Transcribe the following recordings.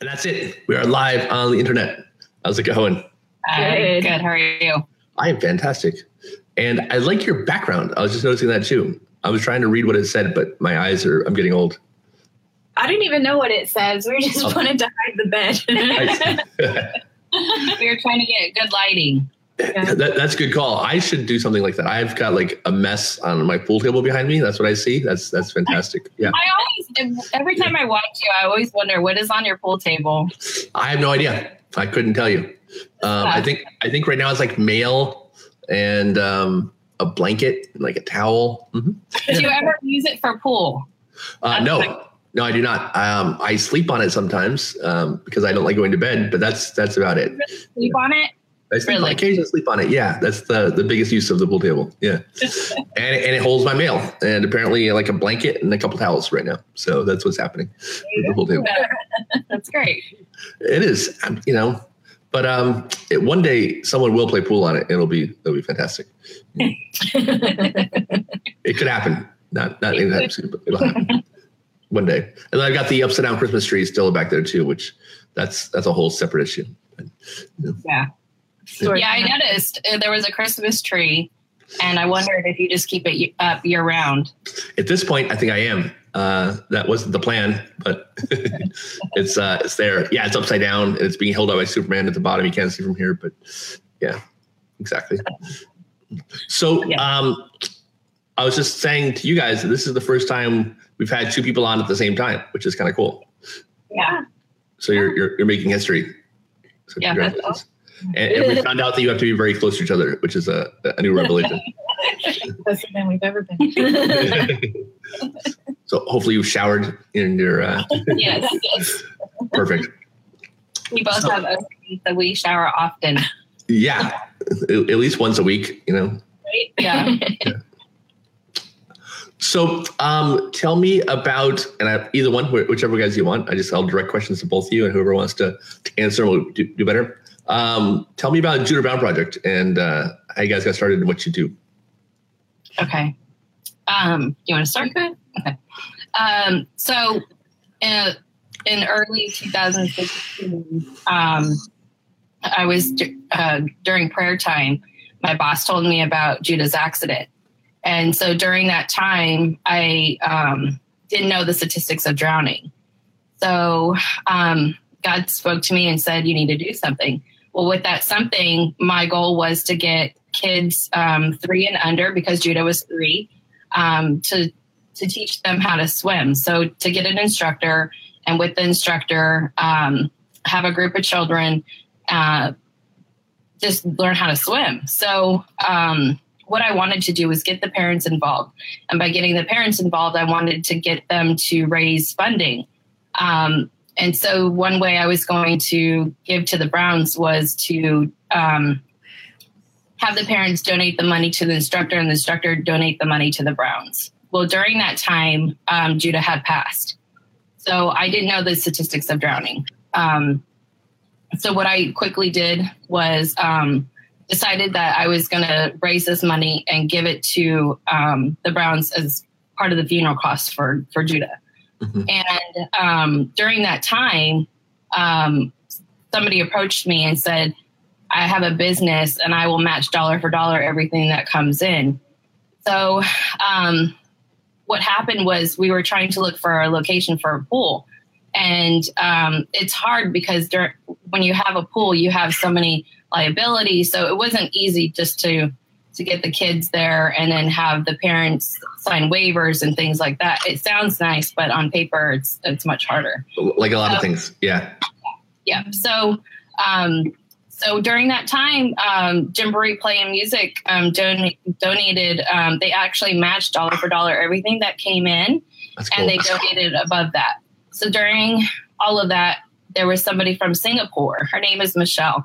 And that's it. We are live on the internet. How's it going? Good. good. How are you? I am fantastic. And I like your background. I was just noticing that too. I was trying to read what it said, but my eyes are, I'm getting old. I didn't even know what it says. We just Oh. wanted to hide the bed. We were trying to get good lighting. that, that's a good call. I should do something like that. I've got like a mess on my pool table behind me. That's what I see. That's that's fantastic. Yeah. I always, every time I watch you, I always wonder what is on your pool table. I have no idea. I couldn't tell you. Um, I think I think right now it's like mail and um, a blanket, and like a towel. Mhm. Do you ever use it for pool? Uh, no, no, I do not. Um, I sleep on it sometimes um, because I don't like going to bed, but that's that's about it. Sleep on it? I sleep, Really? Occasionally sleep on it. Yeah, that's the the biggest use of the pool table. Yeah, and and it holds my mail and apparently like a blanket and a couple towels right now. So that's what's happening with the pool table. That's great. It is, um, you know, but um, it, one day someone will play pool on it. It'll be it'll be fantastic. It could happen. Not not anytime soon, but it'll happen one day. And then I've got the upside down Christmas tree still back there too, which that's that's a whole separate issue. Yeah. Yeah, I noticed uh, there was a Christmas tree, and I wondered if you just keep it up year round. At this point, I think I am. Uh, that wasn't the plan, but it's uh, it's there. Yeah, it's upside down and it's being held up by Superman at the bottom. You can't see from here, but yeah, exactly. So Yeah. um, I was just saying to you guys that this is the first time we've had two people on at the same time, which is kind of cool. Yeah. So you're you're, you're making history. So Yeah, that's congratulations. And, and we found out that you have to be very close to each other, which is a, a new revelation. Closer than we've ever been. so hopefully you showered in your uh, Yes. yes. perfect. We both So- have OCD, so we shower often. Yeah, at, at least once a week, you know. Right? Yeah. So, um, tell me about, and I, either one, whichever guys you want. I just I'll direct questions to both of you, and whoever wants to, to answer will do, do better. Um, tell me about Judah Brown Project and uh, how you guys got started and what you do. Okay. Um, you want to start? Good. Okay. Um, so, in, in early 2016, um, I was uh, during prayer time. My boss told me about Judah's accident, and so during that time, I um, didn't know the statistics of drowning. So um, God spoke to me and said, "You need to do something." Well, with that something, my goal was to get kids um, three and under because Judah was three um, to to teach them how to swim. So to get an instructor and with the instructor um, have a group of children uh, just learn how to swim. So um, what I wanted to do was get the parents involved, and by getting the parents involved, I wanted to get them to raise funding. Um, and so one way I was going to give to the Browns was to um, have the parents donate the money to the instructor and the instructor donate the money to the Browns. Well, during that time, um, Judah had passed. So I didn't know the statistics of drowning. Um, so what I quickly did was um, decided that I was going to raise this money and give it to um, the Browns as part of the funeral costs for, for Judah. Mhm. And um, during that time, um, somebody approached me and said, I have a business and I will match dollar for dollar everything that comes in. So, um, what happened was we were trying to look for a location for a pool. And um, it's hard because when you have a pool, you have so many liabilities. So it wasn't easy just to to get the kids there and then have the parents sign waivers and things like that. It sounds nice, but on paper, it's it's much harder Like a lot of Oh. things. Yeah. yeah so um so during that time um Jamboree play and music um don- donated um they actually matched dollar for dollar everything that came in That's cool. and they donated above that so during all of that there was somebody from singapore her name is michelle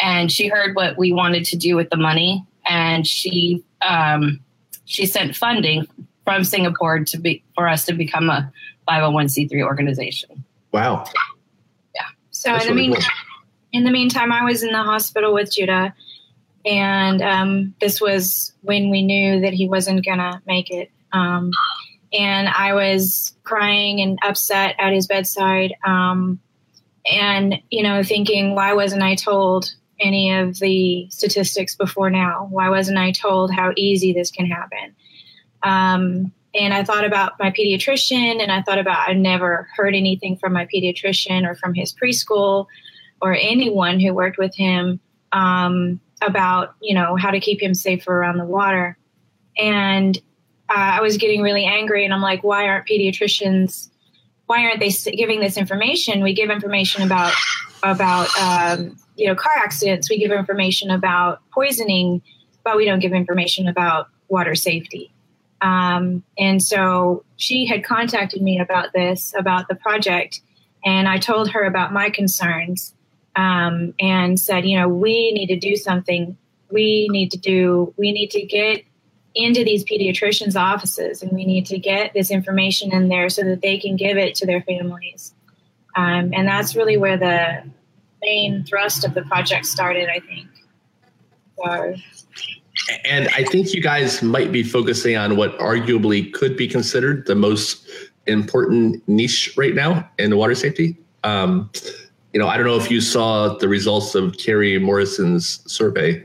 and she heard what we wanted to do with the money and she um she sent funding from singapore to be for us to become a 501c3 organization wow. Yeah. So That's in the really mean, cool. in the meantime, I was in the hospital with Judah, and um, this was when we knew that he wasn't gonna make it. Um, and I was crying and upset at his bedside. Um, and you know thinking why wasn't i told any of the statistics before now. Why wasn't i told how easy this can happen? Um, and i thought about my pediatrician and i thought about i never heard anything from my pediatrician or from his preschool or anyone who worked with him um, about you know how to keep him safer around the water. And uh, i was getting really angry and i'm like why aren't pediatricians why aren't they giving this information? We give information about about um, you know car accidents. We give information about poisoning, but we don't give information about water safety. Um, and so she had contacted me about this, about the project, and I told her about my concerns um, and said, you know, we need to do something. We need to do. We need to get into these pediatricians' offices, and we need to get this information in there so that they can give it to their families. Um, and that's really where the main thrust of the project started, I think. And I think you guys might be focusing on what arguably could be considered the most important niche right now in water safety. Um, you know, I don't know if you saw the results of Carrie Morrison's survey,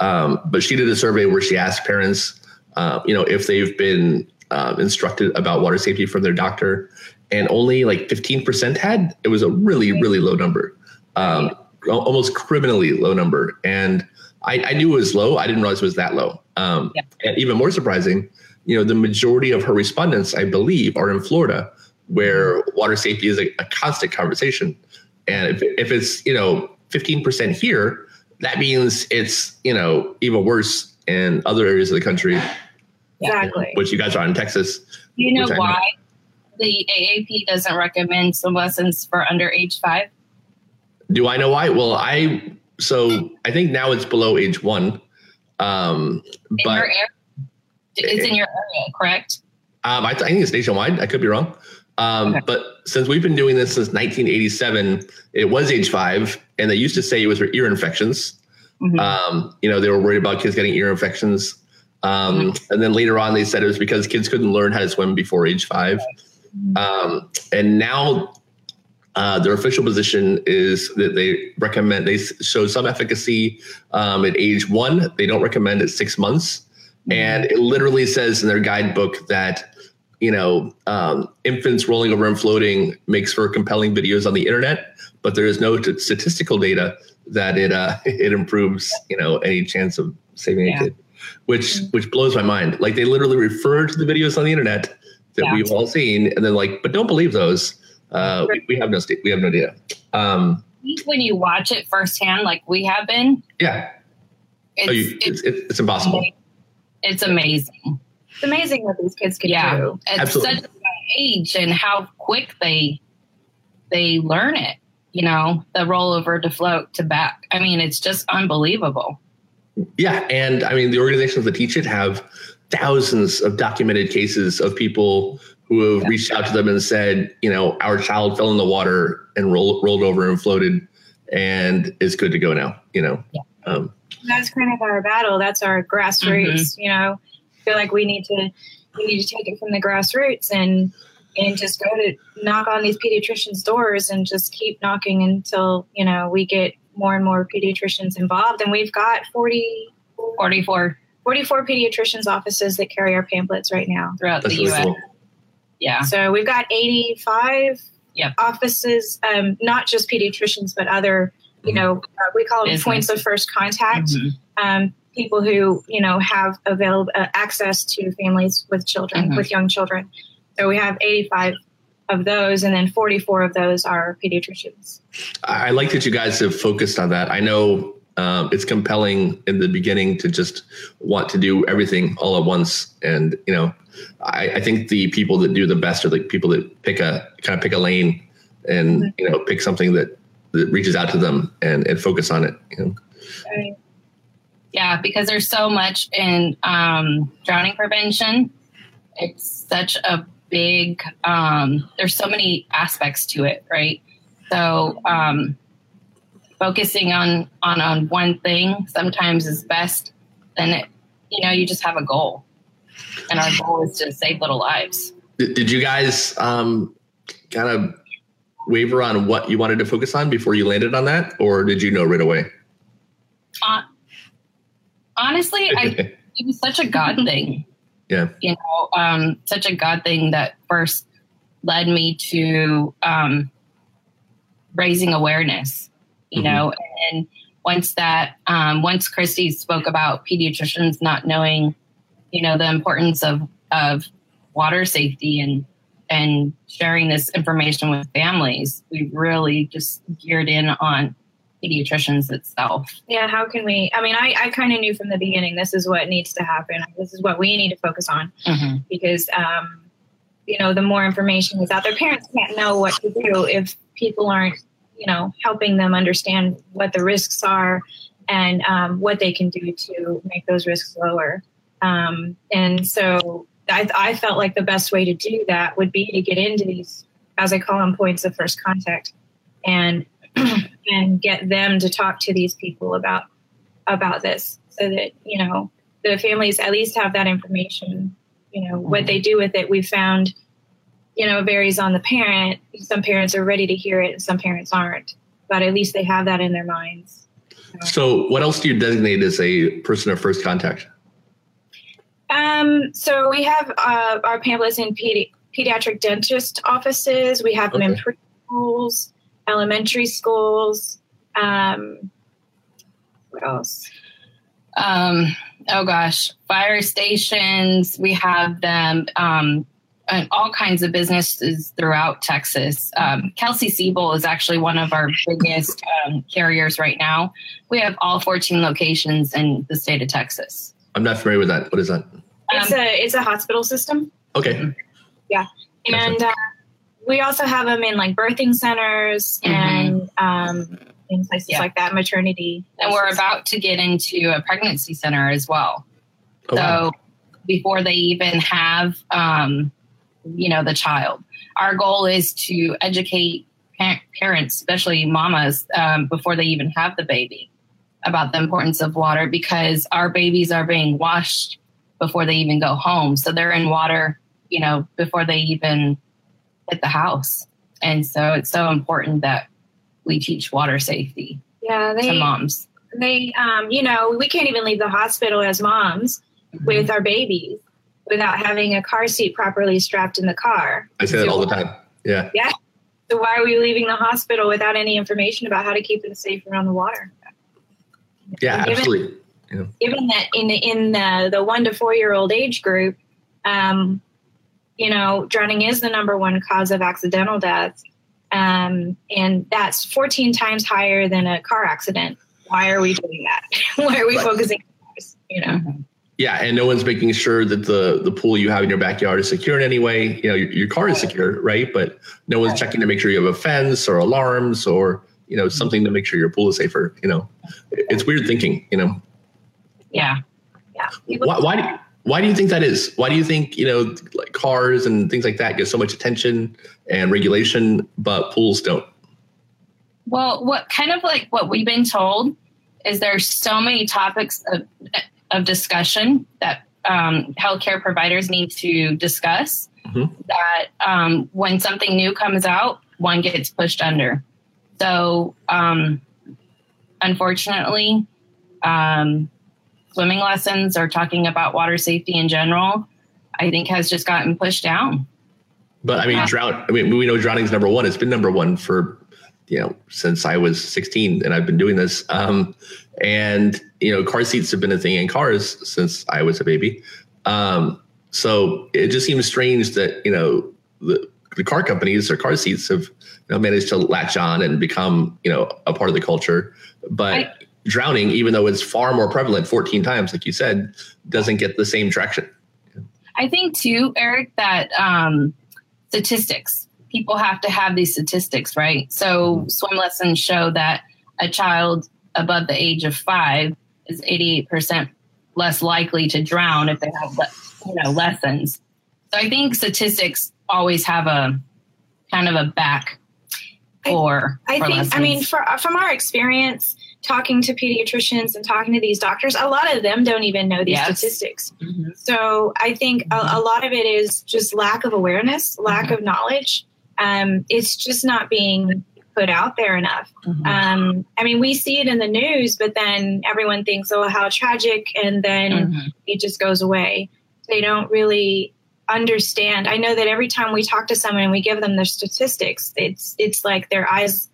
um, but she did a survey where she asked parents uh, you know, if they've been uh, instructed about water safety from their doctor, and only like 15% had, it was a really, really low number, um, almost criminally low number. And I, I, knew it was low. I didn't realize it was that low. Um, yeah. And even more surprising, you know, the majority of her respondents, I believe, are in Florida, where water safety is a, a constant conversation. And if, if it's, you know, 15% here, that means it's, you know, even worse in other areas of the country Exactly. Which you guys are in Texas. Do you know why the AAP doesn't recommend swim lessons for under age five? Do I know why? Well, I so I think now it's below age one. Um, in but area, it's in your area, correct? Um, I, th- I, think it's nationwide. I could be wrong. Um, okay. But since we've been doing this since 1987, it was age five, and they used to say it was for ear infections. Mm-hmm. Um, you know, they were worried about kids getting ear infections. Um, mm-hmm. And then later on, they said it was because kids couldn't learn how to swim before age 5 um, and now uh, their official position is that they recommend they show some efficacy um, at age one. They don't recommend at six months, mm-hmm. and it literally says in their guidebook that you know um, infants rolling over and floating makes for compelling videos on the internet, but there is no t- statistical data that it uh, it improves you know any chance of saving yeah. a kid which mm-hmm. which blows my mind. Like they literally refer to the videos on the internet that yeah. we've all seen, and then like, but don't believe those. Uh, we, we, have no we have no data. Um, when you watch it firsthand, like we have been, yeah, it's, oh, you, it's, it's, it's, impossible. It's amazing. It's amazing what these kids can yeah, do. At Absolutely. such a age and how quick they they learn it. You know, the rollover to float to back. I mean, it's just unbelievable. Yeah, and I mean the organizations that teach it have thousands of documented cases of people who have yeah. reached out to them and said, you know, our child fell in the water and rolled rolled over and floated, and is good to go now. You know, yeah. um, that's kind of our battle. That's our grassroots. Mm-hmm. You know, I feel like we need to we need to take it from the grassroots and and just go to knock on these pediatricians' doors and just keep knocking until you know we get more and more pediatricians involved. And we've got 40, 44, 44 pediatricians' offices that carry our pamphlets right now throughout That's the U.S. Cool. Yeah. So we've got 85 yep. offices, um, not just pediatricians, but other, you know, uh, we call them Business. points of first contact. Mm-hmm. Um, people who, you know, have available uh, access to families with children, mm-hmm. with young children. So we have 85 of those, and then 44 of those are pediatricians. I like that you guys have focused on that. I know um, it's compelling in the beginning to just want to do everything all at once, and you know, I, I think the people that do the best are the people that pick a kind of pick a lane and mm-hmm. you know pick something that that reaches out to them and, and focus on it. You know? Right. Yeah, because there's so much in um, drowning prevention. It's such a big um, there's so many aspects to it right so um, focusing on on on one thing sometimes is best then it, you know you just have a goal and our goal is to save little lives did, did you guys um, kind of waver on what you wanted to focus on before you landed on that, or did you know right away? Uh, honestly, I it was such a God thing. Yeah. You know, um, such a God thing that first led me to um, raising awareness. You mm-hmm. know, and once that, um, once Christy spoke about pediatricians not knowing, you know, the importance of of water safety and and sharing this information with families, we really just geared in on pediatricians itself. Yeah, how can we? I mean, I, I kind of knew from the beginning this is what needs to happen. This is what we need to focus on mm-hmm. because, um, you know, the more information is out there, parents can't know what to do if people aren't, you know, helping them understand what the risks are and um, what they can do to make those risks lower. Um, and so I, I felt like the best way to do that would be to get into these, as I call them, points of first contact and and get them to talk to these people about about this so that you know the families at least have that information you know what they do with it we found you know it varies on the parent some parents are ready to hear it and some parents aren't but at least they have that in their minds so what else do you designate as a person of first contact um, so we have uh, our pamphlets in pedi- pediatric dentist offices we have them okay. in preschools elementary schools. Um, what else? Um, oh gosh, fire stations. We have them. Um, and all kinds of businesses throughout Texas. Um, Kelsey Seybold is actually one of our biggest um, carriers right now. We have all 14 locations in the state of Texas. I'm not familiar with that. What is that? It's a it's a hospital system. Okay. Yeah, and uh, we also have them in like birthing centers mm-hmm. and um, in places yeah. like that, maternity. And we're about to get into a pregnancy center as well. Oh, so wow. before they even have, um, you know, the child, our goal is to educate parents, especially mamas, um, before they even have the baby, about the importance of water because our babies are being washed before they even go home. So they're in water, you know, before they even hit the house. And so it's so important that we teach water safety yeah, they, to moms. They, um, you know, we can't even leave the hospital as moms mm-hmm. with our babies without having a car seat properly strapped in the car. I say that all the time. Yeah. Yeah. So why are we leaving the hospital without any information about how to keep them safe around the water? Yeah, given, absolutely. Yeah. Given that in the, in the, the one to four year old age group, um, you know, drowning is the number one cause of accidental death. Um, and that's 14 times higher than a car accident. Why are we doing that? Why are we right. focusing on this, you know? Yeah, and no one's making sure that the the pool you have in your backyard is secure in any way. You know, your, your car is secure, right? But no one's checking to make sure you have a fence or alarms or you know something to make sure your pool is safer. You know, it's weird thinking. You know. Yeah. Yeah. Why, why do you, why do you think that is? Why do you think you know like cars and things like that get so much attention and regulation, but pools don't? Well, what kind of like what we've been told is there's so many topics of, of discussion that um, healthcare providers need to discuss mm-hmm. that um, when something new comes out, one gets pushed under. So, um, unfortunately, um, swimming lessons or talking about water safety in general, I think has just gotten pushed down. But I mean, drought. I mean, we know drowning is number one. It's been number one for you know since I was 16, and I've been doing this. Um, and you know, car seats have been a thing in cars since I was a baby. Um, so it just seems strange that you know the, the car companies or car seats have you know, managed to latch on and become you know a part of the culture, but. I, drowning, even though it's far more prevalent 14 times, like you said, doesn't get the same traction. I think too, Eric, that um, statistics, people have to have these statistics, right? So mm-hmm. swim lessons show that a child above the age of five is 88% less likely to drown if they have you know lessons. So I think statistics always have a kind of a back for. I, I for think. Lessons. I mean, for, from our experience, talking to pediatricians and talking to these doctors, a lot of them don't even know these yes. statistics. Mm-hmm. So I think mm-hmm. a, a, lot of it is just lack of awareness, lack mm-hmm. of knowledge. Um, it's just not being put out there enough. Mm-hmm. Um, I mean, we see it in the news, but then everyone thinks, oh, how tragic, and then mm-hmm. it just goes away. They don't really understand. I know that every time we talk to someone and we give them their statistics, it's it's like their eyes,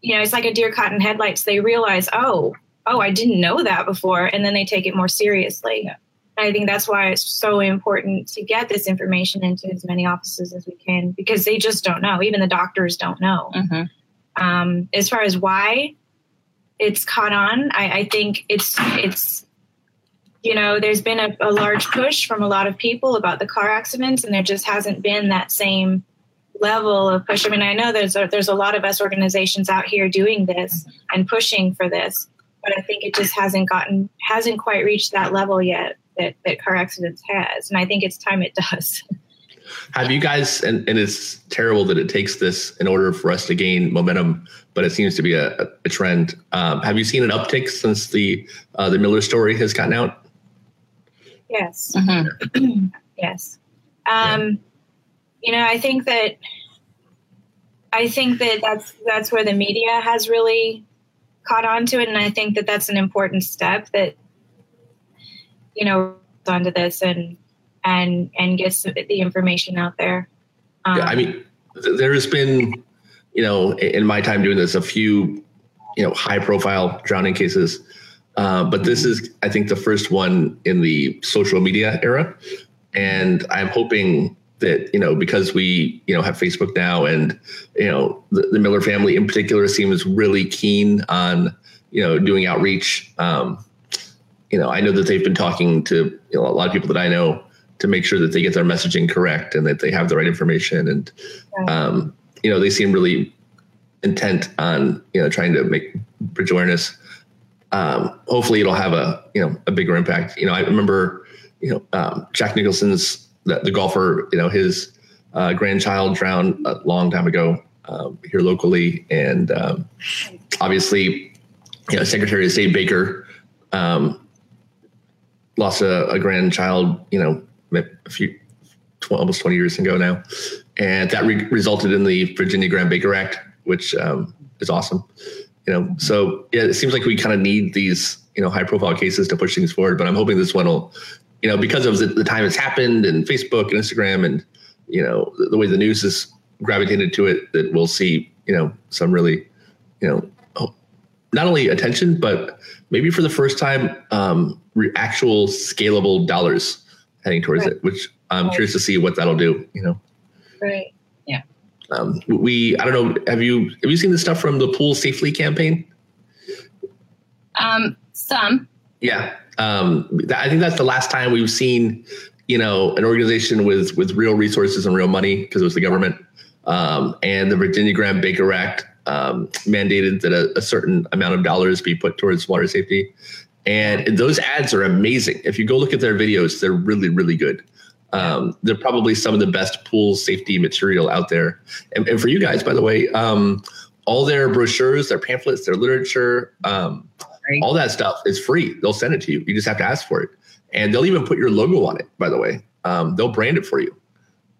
you know, it's like a deer caught in headlights. They realize, oh, oh, I didn't know that before, and then they take it more seriously. Yeah. I think that's why it's so important to get this information into as many offices as we can because they just don't know. Even the doctors don't know. Mm-hmm. Um, as far as why it's caught on, I, I, think it's it's you know there's been a, a, large push from a lot of people about the car accidents, and there just hasn't been that same level of push. I mean, I know there's a, there's a lot of us organizations out here doing this and pushing for this, but I think it just hasn't gotten hasn't quite reached that level yet that that car accidents has, and I think it's time it does. Have you guys, and, and it's terrible that it takes this in order for us to gain momentum, but it seems to be a, a trend. Um, have you seen an uptick since the uh, the Miller story has gotten out? Yes. Mm-hmm. yes. Um, yeah. You know, I think that I think that that's that's where the media has really caught on to it, and I think that that's an important step that you know onto this and and and gets the information out there. Um, yeah, I mean, there has been, you know, in my time doing this, a few, you know, high profile drowning cases. Uh, but this is, I think, the first one in the social media era. And I'm hoping that, you know, because we, you know, have Facebook now and, you know, the, the Miller family in particular seems really keen on, you know, doing outreach. Um, you know, I know that they've been talking to you know, a lot of people that I know to make sure that they get their messaging correct and that they have the right information. And, um, you know, they seem really intent on, you know, trying to make bridge awareness. Um, hopefully it'll have a, you know, a bigger impact. You know, I remember, you know, um, Jack Nicklaus's, the, the, golfer, you know, his uh, grandchild drowned a long time ago um, here locally. And um, obviously, you know, Secretary of State Baker um, lost a, a grandchild, you know, a few almost 20 years ago now. And that re- resulted in the Virginia Graham Baker Act, which um, is awesome. You know, so yeah, it seems like we kind of need these, you know, high profile cases to push things forward. But I'm hoping this one will, you know, because of the, the time it's happened and Facebook and Instagram and, you know, the, the way the news has gravitated to it, that we'll see, you know, some really, you know, not only attention, but maybe for the first time, um, re- actual scalable dollars heading towards right. it, which I'm right. curious to see what that'll do. You know, right? Yeah. Um, we I don't know. Have you have you seen the stuff from the pool safely campaign? Um, some. Yeah. Um, I think that's the last time we've seen, you know, an organization with with real resources and real money because it was the government. Um, and the Virginia Graham Baker Act um, mandated that a, a, certain amount of dollars be put towards water safety. And those ads are amazing. If you go look at their videos, they're really, really good. Um, they're probably some of the best pool safety material out there. And, and for you guys, by the way, um, all their brochures, their pamphlets, their literature, um, all that stuff is free. They'll send it to you. You just have to ask for it. And they'll even put your logo on it, by the way. Um, they'll brand it for you.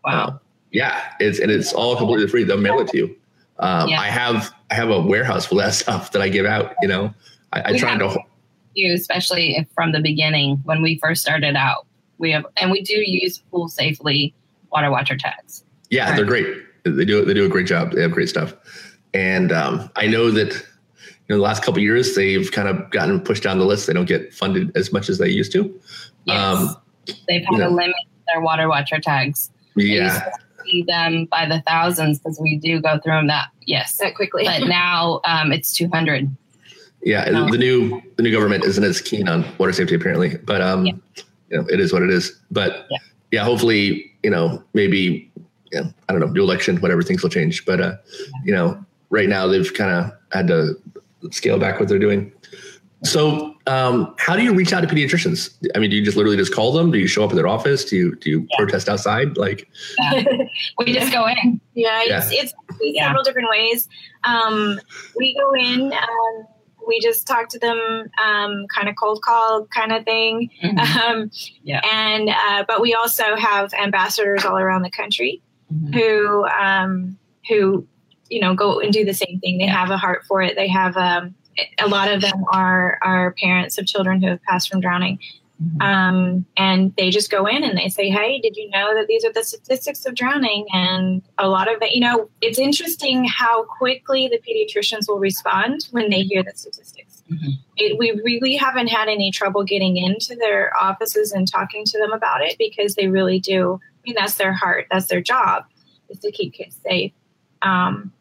Wow. Uh, yeah, it's and it's all completely free. They'll mail it to you. Um, yeah. I have I have a warehouse full of that stuff that I give out. You know, I, I try to you, especially from the beginning when we first started out. We have, and we do use pool safely water watcher tags. Yeah, right. they're great. They do they do a great job. They have great stuff, and um, I know that you know the last couple years they've kind of gotten pushed down the list. They don't get funded as much as they used to. Yes, um, they've had to know. limit their water watcher tags. Yeah, see them by the thousands because we do go through them that yes that quickly. but now um, it's two hundred. Yeah, no. the new the new government isn't as keen on water safety apparently, but um, yeah. you know, it is what it is. But yeah, yeah hopefully, you know, maybe, you know, I don't know, new election, whatever things will change. But uh, you know, right now they've kind of had to scale back what they're doing. So, um, how do you reach out to pediatricians? I mean, do you just literally just call them? Do you show up at their office? Do you do you yeah. protest outside? Like, yeah. we just go in. Yeah, it's, yeah. it's, it's several different ways. Um, we go in. Um, we just talk to them um, kind of cold call kind of thing mm-hmm. um, yeah and uh, but we also have ambassadors all around the country mm-hmm. who um, who you know go and do the same thing. They have a heart for it. They have um, a lot of them are are parents of children who have passed from drowning. Mm-hmm. Um, and they just go in and they say, Hey, did you know that these are the statistics of drowning? And a lot of it, you know, it's interesting how quickly the pediatricians will respond when they hear the statistics. Mm-hmm. It, we really haven't had any trouble getting into their offices and talking to them about it because they really do. I mean, that's their heart, that's their job, is to keep kids safe. Um,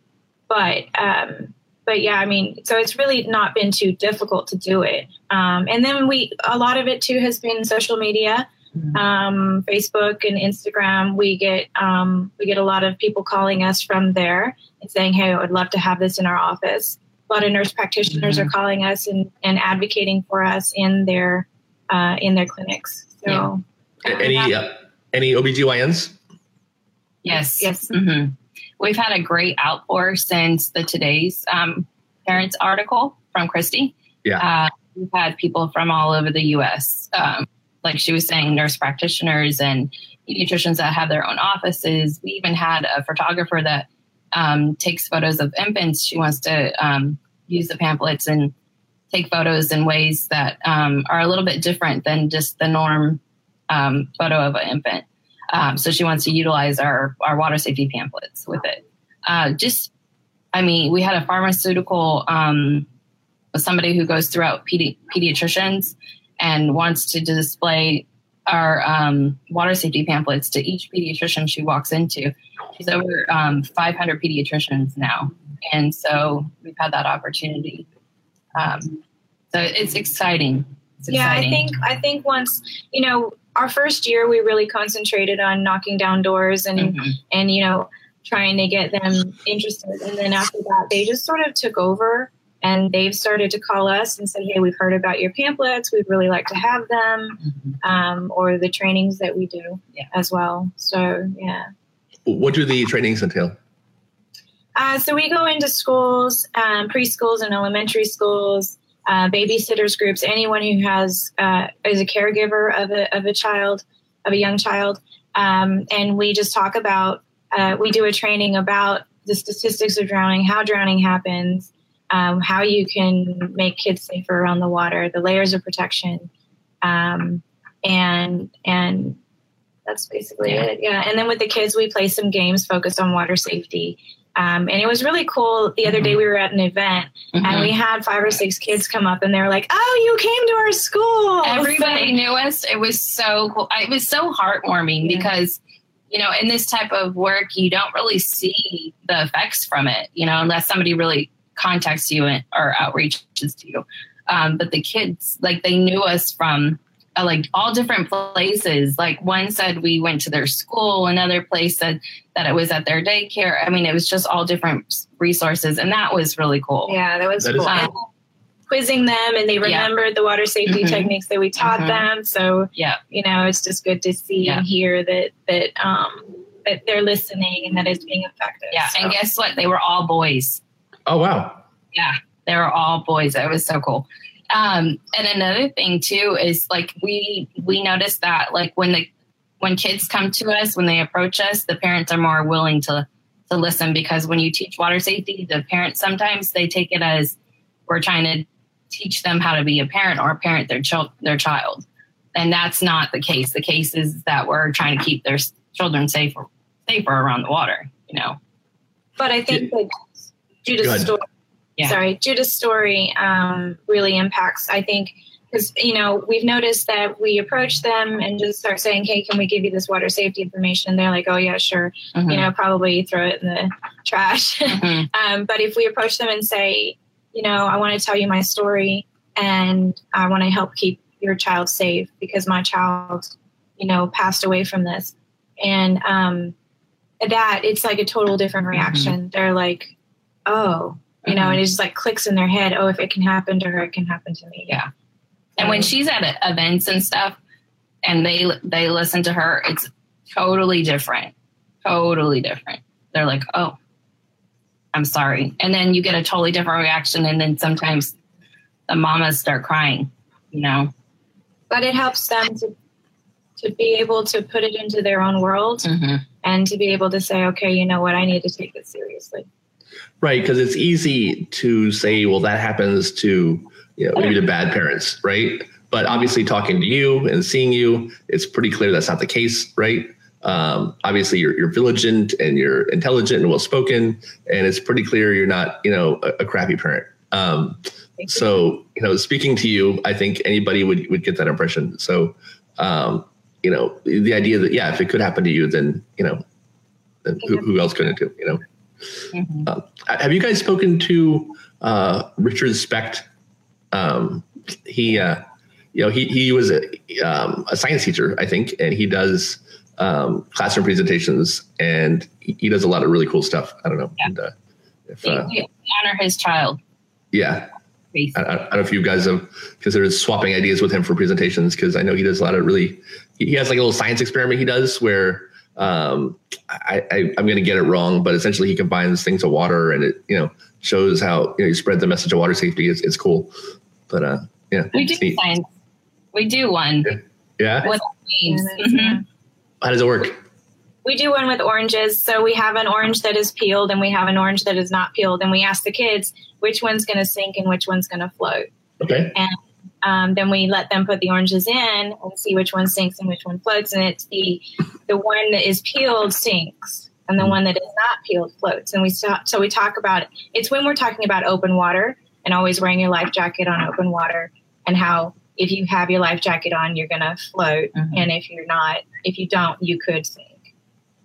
but um, but yeah, I mean, so it's really not been too difficult to do it. Um, and then we, a lot of it too has been social media, mm-hmm. um, Facebook and Instagram. We get um, we get a lot of people calling us from there and saying, "Hey, I would love to have this in our office." A lot of nurse practitioners mm-hmm. are calling us and, and advocating for us in their uh, in their clinics. So, yeah. any uh, any OBGYNs? Yes. Yes. Mm-hmm. We've had a great outpour since the today's um, parents article from Christy. Yeah. Uh, we've had people from all over the U.S. Um, like she was saying, nurse practitioners and pediatricians that have their own offices. We even had a photographer that um, takes photos of infants. She wants to um, use the pamphlets and take photos in ways that um, are a little bit different than just the norm um, photo of an infant. Um, so she wants to utilize our, our water safety pamphlets with it. Uh, just, I mean, we had a pharmaceutical, um, somebody who goes throughout pedi- pediatricians and wants to display our um, water safety pamphlets to each pediatrician she walks into. She's over um, 500 pediatricians now. And so we've had that opportunity. Um, so it's exciting. It's yeah, I think I think once you know our first year we really concentrated on knocking down doors and mm-hmm. and you know trying to get them interested and then after that they just sort of took over and they've started to call us and say hey we've heard about your pamphlets we'd really like to have them mm-hmm. um, or the trainings that we do yeah. as well so yeah what do the trainings entail uh, so we go into schools um, preschools and elementary schools uh, babysitters groups, anyone who has uh, is a caregiver of a of a child, of a young child, um, and we just talk about. Uh, we do a training about the statistics of drowning, how drowning happens, um, how you can make kids safer around the water, the layers of protection, um, and and that's basically yeah. it. Yeah, and then with the kids, we play some games focused on water safety. Um, and it was really cool. The other day mm-hmm. we were at an event mm-hmm. and we had five or six kids come up and they were like, "Oh, you came to our school." Everybody knew us. It was so cool. It was so heartwarming yeah. because you know, in this type of work, you don't really see the effects from it. You know, unless somebody really contacts you or outreaches to you. Um, but the kids, like, they knew us from uh, like all different places. Like one said we went to their school, another place said that it was at their daycare. I mean, it was just all different resources, and that was really cool. Yeah, that was that cool. Um, quizzing them, and they remembered yeah. the water safety mm-hmm. techniques that we taught mm-hmm. them. So yeah, you know, it's just good to see yeah. and hear that that um, that they're listening and that it's being effective. Yeah, so. and guess what? They were all boys. Oh wow! Yeah, they were all boys. It was so cool. Um, and another thing too is like we we noticed that like when the when kids come to us when they approach us, the parents are more willing to to listen because when you teach water safety, the parents sometimes they take it as we're trying to teach them how to be a parent or parent their child their child, and that's not the case. The case is that we're trying to keep their children safer safer around the water. You know. But I think that Judah's story yeah. sorry, Judah's story um, really impacts, I think, because, you know, we've noticed that we approach them and just start saying, hey, can we give you this water safety information? And they're like, oh, yeah, sure. Mm-hmm. You know, probably throw it in the trash. Mm-hmm. um, but if we approach them and say, you know, I want to tell you my story and I want to help keep your child safe because my child, you know, passed away from this. And um, that, it's like a total different mm-hmm. reaction. Mm-hmm. They're like, oh, you know, mm-hmm. and it just like clicks in their head. Oh, if it can happen to her, it can happen to me. Yeah. And when she's at events and stuff, and they they listen to her, it's totally different. Totally different. They're like, oh, I'm sorry, and then you get a totally different reaction, and then sometimes the mamas start crying. You know. But it helps them to to be able to put it into their own world. Mm-hmm. and to be able to say, okay, you know what, I need to take this seriously. Right, because it's easy to say, well, that happens to you know maybe the bad parents, right? But obviously, talking to you and seeing you, it's pretty clear that's not the case, right? Um, obviously, you're, you're vigilant and you're intelligent and well spoken, and it's pretty clear you're not, you know, a, a crappy parent. Um, so, you know, speaking to you, I think anybody would would get that impression. So, um, you know, the idea that yeah, if it could happen to you, then you know, then who, who else couldn't do? You know, mm-hmm. uh, have you guys spoken to uh, Richard Specht? Um, he, uh, you know, he he was a, um, a science teacher, I think, and he does um, classroom presentations, and he, he, does a lot of really cool stuff. I don't know. Yeah. And, uh, if, uh, honor his child. Yeah. I, I, don't know if you guys have considered swapping ideas with him for presentations because I know he does a lot of really. He has like a little science experiment he does where um, I, I am going to get it wrong, but essentially he combines things of water and it you know shows how you know you spread the message of water safety. It's, it's cool, but uh, yeah, we do science. We do one. Yeah. With mm-hmm. How does it work? We do one with oranges. So we have an orange that is peeled and we have an orange that is not peeled. And we ask the kids which one's going to sink and which one's going to float. Okay. And um, then we let them put the oranges in and see which one sinks and which one floats. And it's the the one that is peeled sinks and the one that is not peeled floats. And we stop, so we talk about it. It's when we're talking about open water and always wearing your life jacket on open water and how if you have your life jacket on, you're going to float. Mm-hmm. And if you're not, if you don't, you could sink.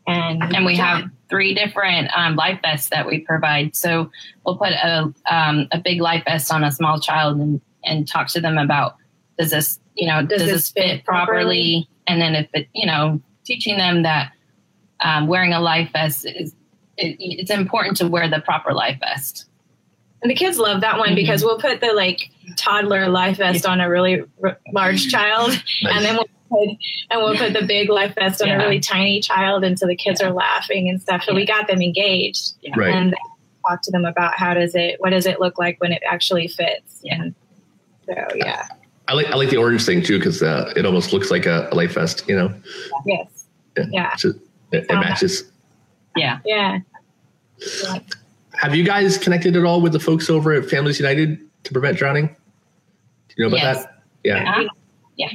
And, and we have three different um, life vests that we provide. So we'll put a, um, a big life vest on a small child and, and talk to them about does this, you know, does, does this fit properly? properly? And then if it, you know, teaching them that um, wearing a life vest is, it, it's important to wear the proper life vest. And the kids love that one mm-hmm. because we'll put the like toddler life vest on a really r- large child, nice. and then we'll put and we'll put the big life vest on yeah. a really tiny child, and so the kids yeah. are laughing and stuff. So yeah. we got them engaged, right. and talk to them about how does it, what does it look like when it actually fits, and so yeah. I like I like the orange thing too because uh, it almost looks like a, a, life vest, you know. Yes. Yeah. Just, it, it matches. Yeah. Yeah. Have you guys connected at all with the folks over at Families United to prevent drowning? Do you know about yes. that? Yeah. Yeah.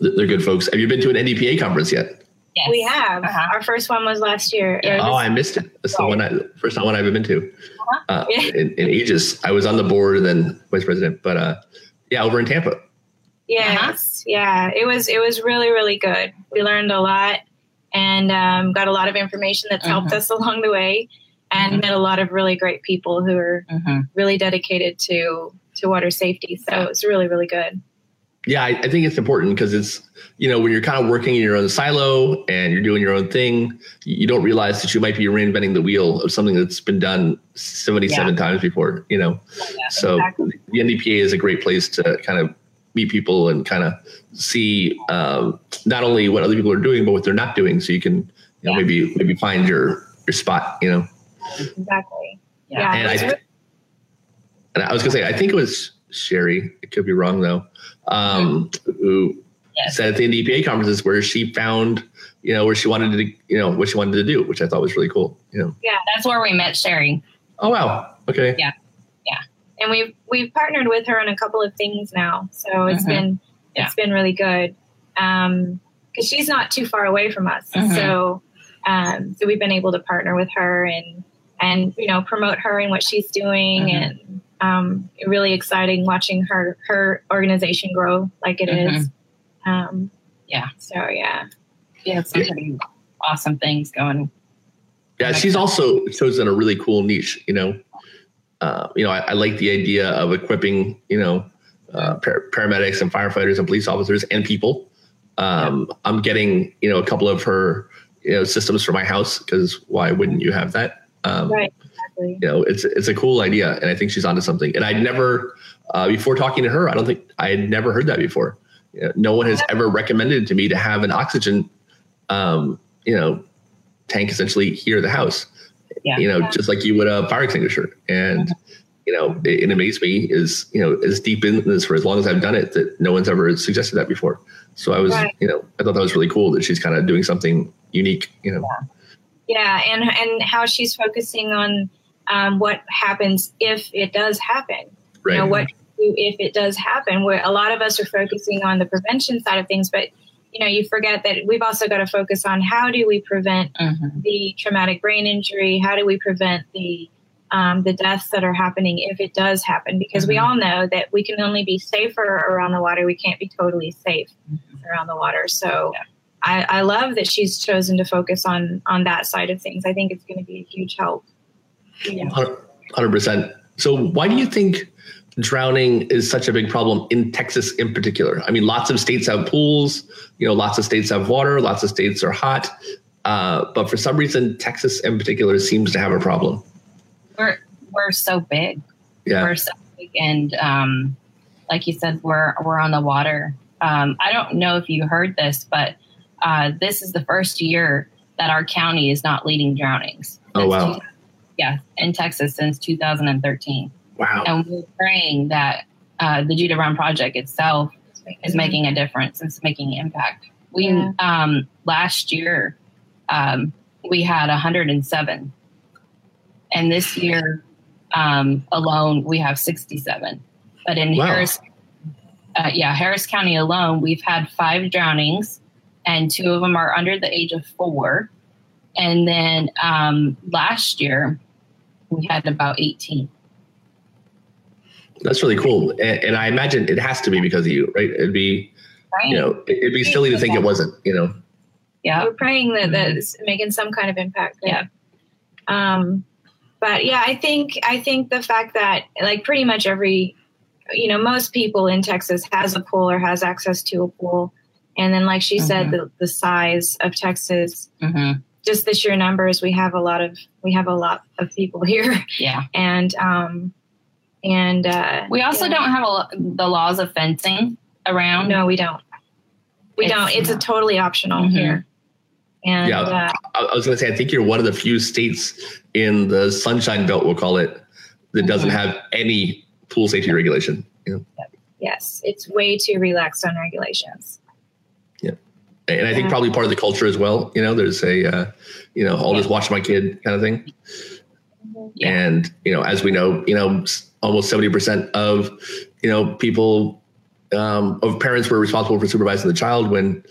They're good folks. Have you been to an NDPA conference yet? Yes. We have. Uh-huh. Our first one was last year. Yeah. Oh, I missed it. That's the one I first one I've been to. Uh-huh. Uh, in, in, ages. I was on the board and then vice president, but uh, yeah, over in Tampa. Yes, uh-huh. yeah. It was it was really really good. We learned a lot and um, got a lot of information that's helped uh-huh. us along the way, and uh-huh. met a lot of really great people who are uh-huh. really dedicated to to water safety. So it's really really good. Yeah, I, I think it's important because it's you know when you're kind of working in your own silo and you're doing your own thing, you don't realize that you might be reinventing the wheel of something that's been done 77 yeah. times before. You know, yeah, so exactly. the NDPA is a great place to kind of meet people and kind of see um, not only what other people are doing but what they're not doing so you can you know, maybe maybe find your your spot you know exactly yeah, and, I, and I was gonna say i think it was sherry it could be wrong though um, who yes. said at the ndpa conferences where she found you know where she wanted to you know what she wanted to do which i thought was really cool you know yeah that's where we met sherry oh wow okay yeah yeah and we've we've partnered with her on a couple of things now. So it's mm-hmm. been yeah. it's been really good because um, she's not too far away from us. Mm-hmm. So um, so we've been able to partner with her and and you know promote her and what she's doing mm-hmm. and um, really exciting watching her her organization grow like it is. Mm-hmm. Um, yeah. So yeah. Yeah, some pretty awesome things going. Yeah, she's also chosen a really cool niche. You know, uh, you know, I, I, like the idea of equipping, you know, uh, par- paramedics and firefighters and police officers and people. Um, yeah. I'm getting, you know, a couple of her, you know, systems for my house because why wouldn't you have that? Um, right. Exactly. You know, it's it's a cool idea, and I think she's onto something. And I'd never, uh, before talking to her, I don't think I had never heard that before. You know, no one has ever recommended to me to have an oxygen, um, you know, tank essentially here at the house yeah. you know, yeah. just like you would a fire extinguisher. And, you know, it, it, amazed me is, you know, as deep in this for as long as I've done it, that no one's ever suggested that before. So I was, right. you know, I thought that was really cool that she's kind of doing something unique. You know. Yeah, and and how she's focusing on um, what happens if it does happen. Right. You know, what if it does happen? Where a lot of us are focusing on the prevention side of things, but you know, you forget that we've also got to focus on how do we prevent Mhm. the traumatic brain injury? How do we prevent the um, the deaths that are happening if it does happen? Because we Mhm. all know that we can only be safer around the water. We can't be totally safe around the water. So Yeah. I, I love that she's chosen to focus on on that side of things. I think it's going to be a huge help. Yeah. Hundred percent. So, why do you think drowning is such a big problem in Texas, in particular? I mean, lots of states have pools. You know, lots of states have water. Lots of states are hot. Uh, but for some reason, Texas, in particular, seems to have a problem. We're we're so big. Yeah. We're so big, and um, like you said, we're we're on the water. Um, I don't know if you heard this, but uh, this is the first year that our county is not leading drownings. Oh, Since wow. Two- yeah, in Texas since 2013, Wow. and we're praying that uh, the Judah Brown Project itself is making a difference. It's making impact. We Yeah. um, last year um, we had 107, and this year um, alone we have 67. But in Wow. Harris, uh, yeah, Harris County alone, we've had five drownings, and two of them are under the age of four. And then um, last year we had about 18. That's really cool. And, and I imagine it has to be because of you, right? It'd be, Right? you know, it- it'd be silly to think it wasn't, you know. yeah. We're praying that that's making some kind of impact. Yeah. Um, but yeah, I think I think the fact that like pretty much every, you know, most people in Texas has a pool or has access to a pool, and then like she said, Mhm. the the size of Texas, hmm just the sheer numbers, we have a lot of we have a lot of people here, Yeah. and um, and uh, We also yeah. don't have a, lo- the laws of fencing around. No, we don't. We It's don't. It's a totally optional Mhm. here. And Yeah. uh, I, I was going to say, I think you're one of the few states in the Sunshine Belt, we'll call it, that doesn't Mhm. have any pool safety regulation. You know? yes, it's way too relaxed on regulations. And I think Yeah. probably part of the culture as well. You know, there's a, uh, you know, I'll just watch my kid kind of thing. Yeah. And, you know, as we know, you know, almost 70% of, you know, people, um, of parents were responsible for supervising the child when,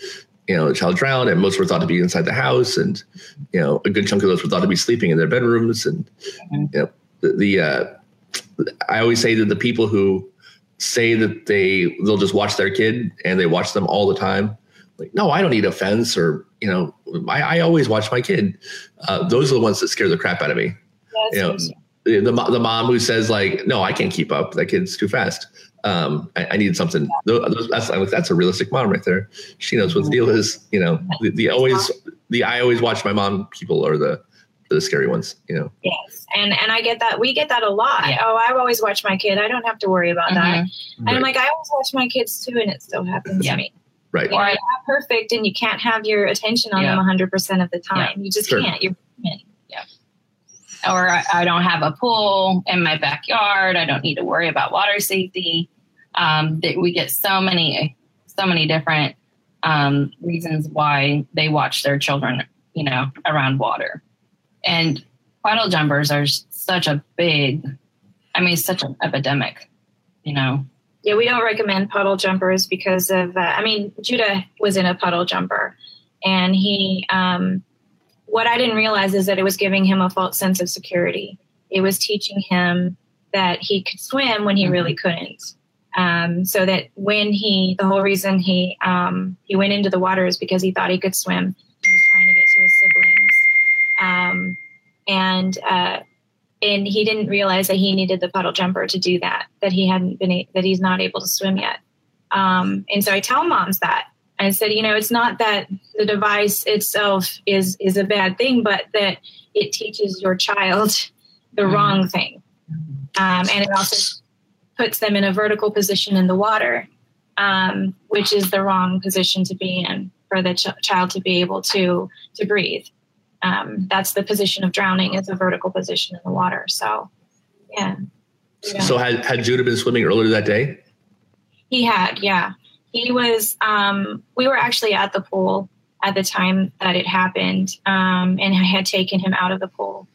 you know, the child drowned and most were thought to be inside the house. And, you know, a good chunk of those were thought to be sleeping in their bedrooms. And, Mhm. you know, the, the uh, I always say that the people who say that they, they'll just watch their kid and they watch them all the time. Like, no, I don't need a fence or, you know, I, I always watch my kid. Uh, those are the ones that scare the crap out of me you know, the, the the mom who says like, no, I can't keep up. That kid's too fast. Um, I, I need something. That's that's a realistic mom right there. She knows what the deal is. You know, the, the always the I always watch my mom people are the the scary ones. You know, Yes, and and I get that. We get that a lot. Yeah. Oh, I've always watched my kid. I don't have to worry about that. Mhm. And I'm like, I always watch my kids too, and it still happens Yeah. to me. Right? You know, you're not perfect, and you can't have your attention on Yeah. them 100 percent of the time. You just Sure. can't. You're human. Or I, I don't have a pool in my backyard. I don't need to worry about water safety. Um, that we get so many, so many different um, reasons why they watch their children, you know, around water. And puddle jumpers are such a big, I mean, such an epidemic, you know. Yeah, we don't recommend puddle jumpers because of. Uh, I mean, Judah was in a puddle jumper, and he. Um, what I didn't realize is that it was giving him a false sense of security. It was teaching him that he could swim when he Mhm. really couldn't. Um, so that when he, the whole reason he um, he went into the water is because he thought he could swim. He was trying to get to his siblings, um, and uh, and he didn't realize that he needed the puddle jumper to do that. That he hadn't been a- that he's not able to swim yet. Um, and so I tell moms that I said, you know, it's not that the device itself is is a bad thing, but that it teaches your child the Mhm. wrong thing, um, and it also puts them in a vertical position in the water, um, which is the wrong position to be in for the ch- child to be able to to breathe. Um, that's the position of drowning is a vertical position in the water. So, yeah. Yeah. So had had Judah been swimming earlier that day? He had, yeah. He was. Um, we were actually at the pool at the time that it happened, um, and I had taken him out of the pool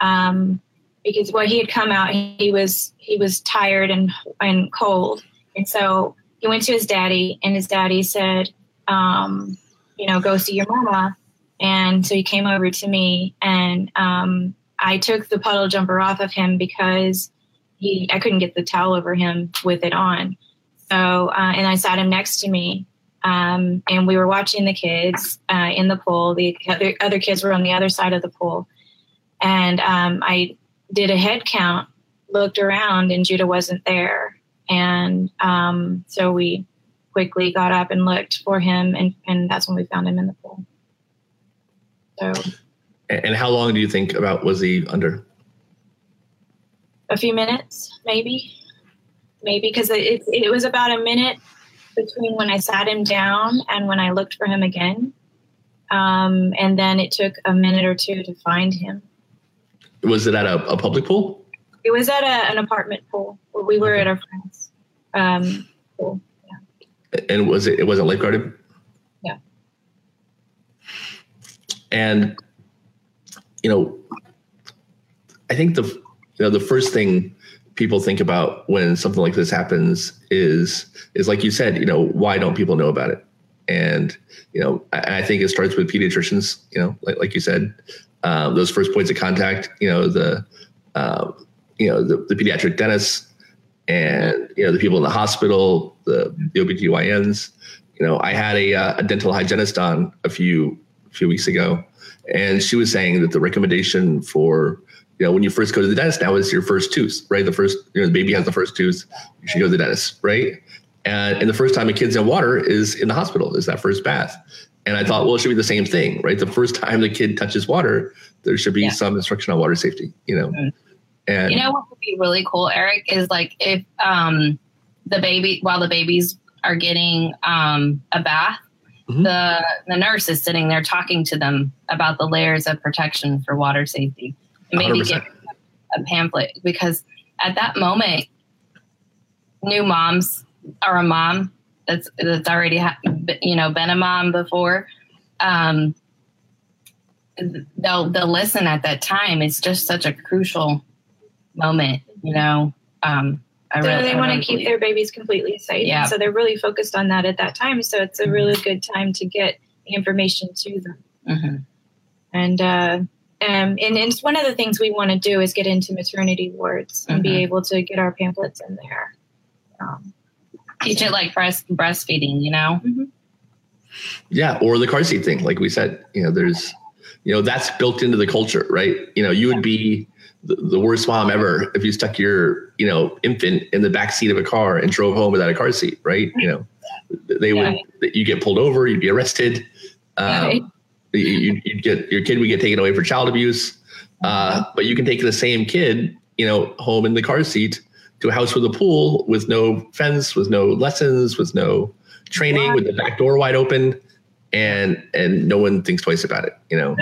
um, because well, he had come out, he was he was tired and and cold, and so he went to his daddy, and his daddy said, um, you know, go see your mama. And so he came over to me, and um, I took the puddle jumper off of him because he I couldn't get the towel over him with it on. So uh, and I sat him next to me, um, and we were watching the kids uh, in the pool. The other, other kids were on the other side of the pool, and um, I did a head count, looked around, and Judah wasn't there. And um, so we quickly got up and looked for him, and, and that's when we found him in the pool. So. And how long do you think about was he under? A few minutes, maybe, maybe because it, it was about a minute between when I sat him down and when I looked for him again, um, and then it took a minute or two to find him. Was it at a, a public pool? It was at a, an apartment pool. We were okay. at our friend's um, pool. Yeah. And was it? It wasn't lifeguarded. Yeah. And you know, I think the you know the first thing people think about when something like this happens is is like you said, you know, why don't people know about it? And you know, I, I think it starts with pediatricians. You know, like like you said, um, those first points of contact. You know, the um, you know the, the pediatric dentists and you know the people in the hospital, the, the OBGYNs. You know, I had a, uh, a dental hygienist on a few few weeks ago, and she was saying that the recommendation for you know when you first go to the dentist now is your first tooth, right? The first you know the baby has the first tooth, you should go to the dentist, right? And, and the first time a kid's in water is in the hospital, is that first bath. And I thought, well, it should be the same thing, right? The first time the kid touches water, there should be yeah. some instruction on water safety, you know. Mm-hmm. And you know what would be really cool, Eric, is like if um, the baby, while the babies are getting um, a bath, mm-hmm. the the nurse is sitting there talking to them about the layers of protection for water safety, and maybe 100%. give a pamphlet because at that moment, new moms or a mom that's that's already ha- you know been a mom before um, they'll they'll listen at that time it's just such a crucial moment you know um, I so really, they want to keep their babies completely safe yeah. so they're really focused on that at that time so it's a mm-hmm. really good time to get the information to them mm-hmm. and uh, um, and it's one of the things we want to do is get into maternity wards and mm-hmm. be able to get our pamphlets in there um, teach it like breast breastfeeding, you know? Mm-hmm. Yeah, or the car seat thing, like we said. You know, there's, you know, that's built into the culture, right? You know, you would be the, the worst mom ever if you stuck your, you know, infant in the back seat of a car and drove home without a car seat, right? You know, they yeah. would, you get pulled over, you'd be arrested. Um, you, would get your kid would get taken away for child abuse. Uh, but you can take the same kid, you know, home in the car seat to a house with a pool with no fence, with no lessons, with no training, with the back door wide open, and and no one thinks twice about it. You know,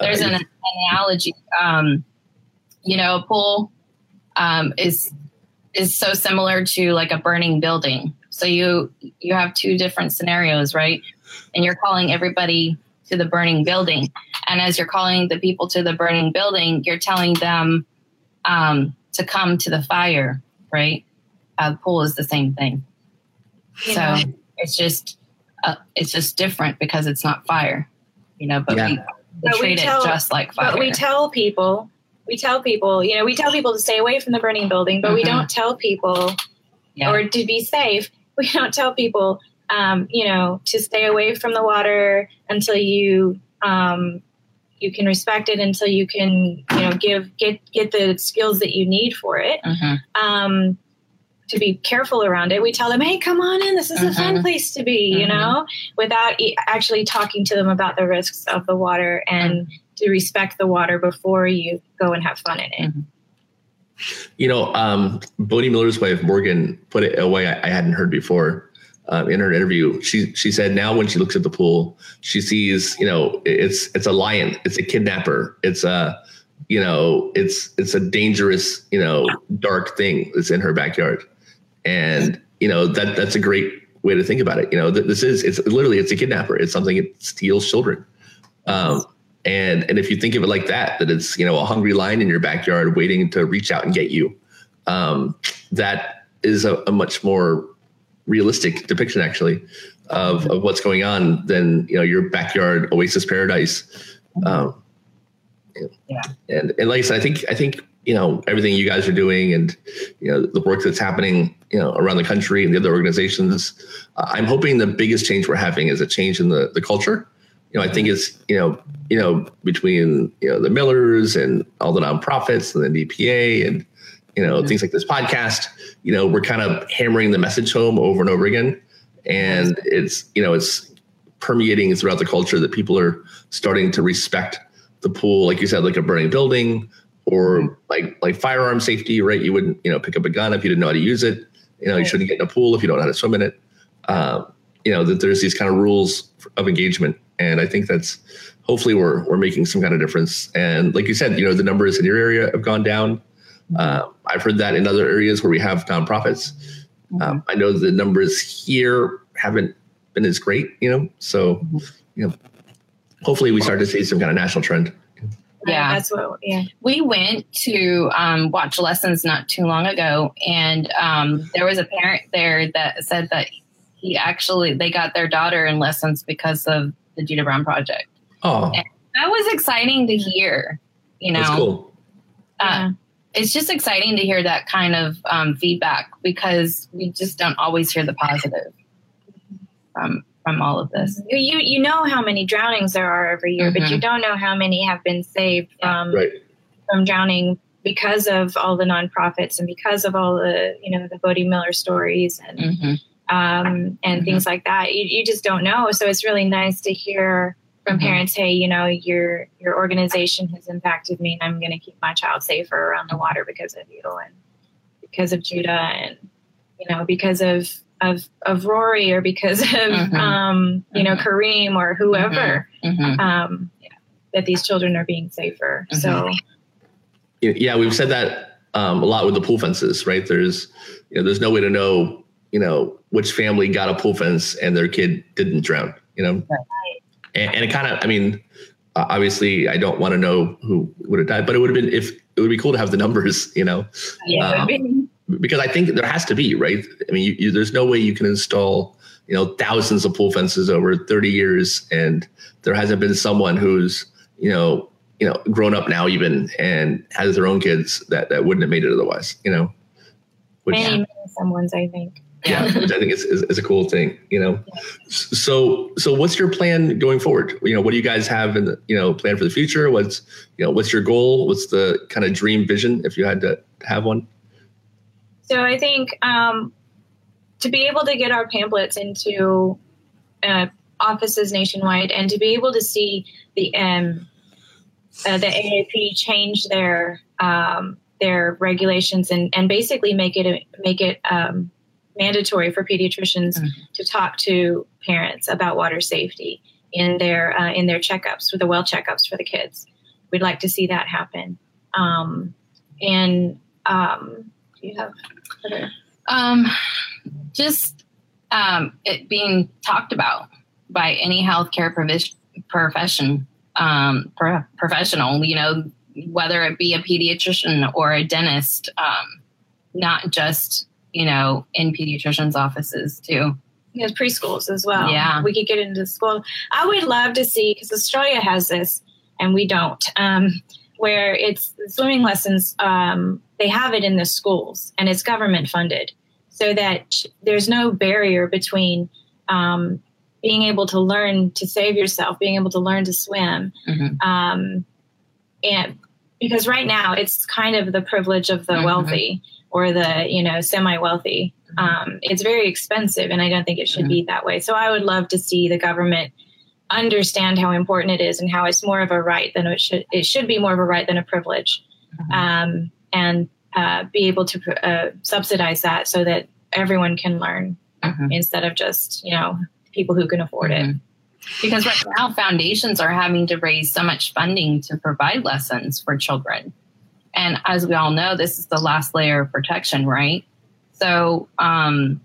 there's uh, an, an, analogy. Um, you know, a pool um, is is so similar to like a burning building. So you you have two different scenarios, right? And you're calling everybody to the burning building, and as you're calling the people to the burning building, you're telling them. Um, to come to the fire, right? Uh, the pool is the same thing. Yeah. So it's just uh, it's just different because it's not fire, you know. But yeah. we, we but treat we tell, it just like fire. But we tell people, we tell people, you know, we tell people to stay away from the burning building, but mm-hmm. we don't tell people, yeah. or to be safe, we don't tell people, um, you know, to stay away from the water until you um, you can respect it until you can you know give get get the skills that you need for it mm-hmm. um, to be careful around it we tell them hey come on in this is mm-hmm. a fun mm-hmm. place to be mm-hmm. you know without e- actually talking to them about the risks of the water and to respect the water before you go and have fun in it mm-hmm. you know um, Bode Miller's wife morgan put it a way I, I hadn't heard before um, in her interview, she she said now when she looks at the pool, she sees you know it's it's a lion, it's a kidnapper, it's a you know it's it's a dangerous you know dark thing that's in her backyard, and you know that that's a great way to think about it. You know, this is it's literally it's a kidnapper. It's something that steals children. Um, and and if you think of it like that, that it's you know a hungry lion in your backyard waiting to reach out and get you, um, that is a, a, much more realistic depiction actually of, of what's going on than you know your backyard oasis paradise. Um, yeah. And and like I said, I think I think you know everything you guys are doing and you know the work that's happening you know around the country and the other organizations. Uh, I'm hoping the biggest change we're having is a change in the the culture. You know, I think it's you know you know between you know the Millers and all the nonprofits and the DPA and you know things like this podcast. You know, we're kind of hammering the message home over and over again, and it's you know it's permeating throughout the culture that people are starting to respect the pool, like you said, like a burning building or like like firearm safety, right? You wouldn't you know pick up a gun if you didn't know how to use it. You know, you shouldn't get in a pool if you don't know how to swim in it. Um, you know that there's these kind of rules of engagement, and I think that's hopefully we're we're making some kind of difference. And like you said, you know the numbers in your area have gone down. Uh, I've heard that in other areas where we have nonprofits. Mm-hmm. Um, I know the numbers here haven't been as great, you know. So, mm-hmm. you know, hopefully we start to see some kind of national trend. Yeah, that's what. Yeah, we went to um, watch lessons not too long ago, and um, there was a parent there that said that he actually they got their daughter in lessons because of the Judah Brown project. Oh, and that was exciting to hear. You know, that's cool. Uh, yeah. It's just exciting to hear that kind of um, feedback because we just don't always hear the positive from from all of this. You you know how many drownings there are every year, mm-hmm. but you mm-hmm. don't know how many have been saved from right. from drowning because of all the nonprofits and because of all the you know the Bode Miller stories and mm-hmm. Um, and mm-hmm. things like that. You, you just don't know. So it's really nice to hear from mm-hmm. parents, hey, you know, your your organization has impacted me, and I'm going to keep my child safer around the water because of you and because of Judah and you know because of of of Rory or because of mm-hmm. um, you know mm-hmm. Kareem or whoever mm-hmm. mm-hmm. um, yeah, that these children are being safer. So yeah, we've said that um, a lot with the pool fences, right? There's you know there's no way to know you know which family got a pool fence and their kid didn't drown. You know, right. and, and, it kind of I mean. obviously, I don't want to know who would have died, but it would have been if it would be cool to have the numbers, you know. Yeah, um, because I think there has to be right. I mean, you, you, there's no way you can install you know thousands of pool fences over 30 years, and there hasn't been someone who's you know you know grown up now even and has their own kids that that wouldn't have made it otherwise. You know, which, many, many someone's I think. Yeah, which I think is, is, is, a cool thing, you know. So, so what's your plan going forward? You know, what do you guys have in the, you know, plan for the future? What's, you know, what's your goal? What's the kind of dream vision if you had to have one? So I think um, to be able to get our pamphlets into uh, offices nationwide and to be able to see the um, uh, the AAP change their um, their regulations and, and basically make it make it um, mandatory for pediatricians mm-hmm. to talk to parents about water safety in their uh, in their checkups for the well checkups for the kids. We'd like to see that happen. Um, and um, do you have um, just um, it being talked about by any healthcare provision, profession um, pro- professional. You know, whether it be a pediatrician or a dentist, um, not just you know in pediatricians' offices too. Yes, preschools as well. Yeah, we could get into school. I would love to see because Australia has this and we don't. Um, where it's swimming lessons um, they have it in the schools and it's government funded so that there's no barrier between um, being able to learn to save yourself, being able to learn to swim. Mm-hmm. Um, and because right now it's kind of the privilege of the mm-hmm. wealthy or the, you know, semi wealthy. Mm-hmm. Um, it's very expensive and I don't think it should be mm-hmm. that way. So I would love to see the government understand how important it is and how it's more of a right than it should, it should be more of a right than a privilege. Mm-hmm. Um, and uh, be able to uh, subsidize that so that everyone can learn mm-hmm. instead of just you know people who can afford mm-hmm. it because right now foundations are having to raise so much funding to provide lessons for children and as we all know this is the last layer of protection right so um,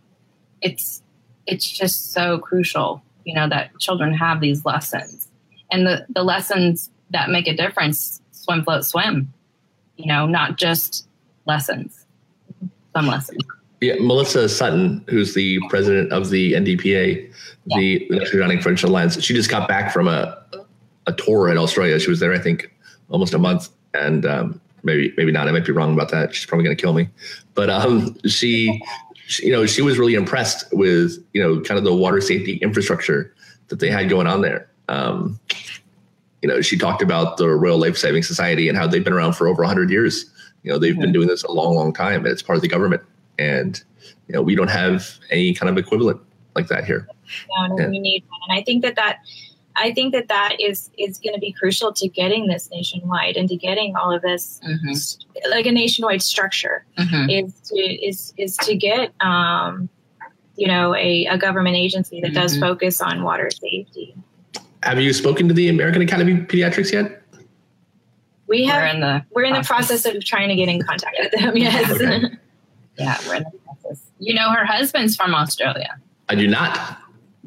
it's it's just so crucial, you know, that children have these lessons and the, the lessons that make a difference swim, float, swim, you know, not just lessons, some lessons. Yeah, Melissa Sutton, who's the president of the NDPA, yeah. the National Drowning Prevention Alliance, she just got back from a a tour in Australia. She was there, I think, almost a month, and um, maybe maybe not. I might be wrong about that. She's probably going to kill me, but um, she, she, you know, she was really impressed with you know kind of the water safety infrastructure that they had going on there. Um, you know, she talked about the Royal Life Saving Society and how they've been around for over 100 years. You know, they've been doing this a long, long time, and it's part of the government and you know we don't have any kind of equivalent like that here. No, we need one, and I think that that I think that that is is going to be crucial to getting this nationwide and to getting all of this mm-hmm. like a nationwide structure mm-hmm. is to is is to get um, you know a, a government agency that mm-hmm. does focus on water safety. Have you spoken to the American Academy of Pediatrics yet? We have. We're in the we're in process. the process of trying to get in contact with them. Yes. Okay. Yeah, we're in the process. You know, her husband's from Australia. I do not.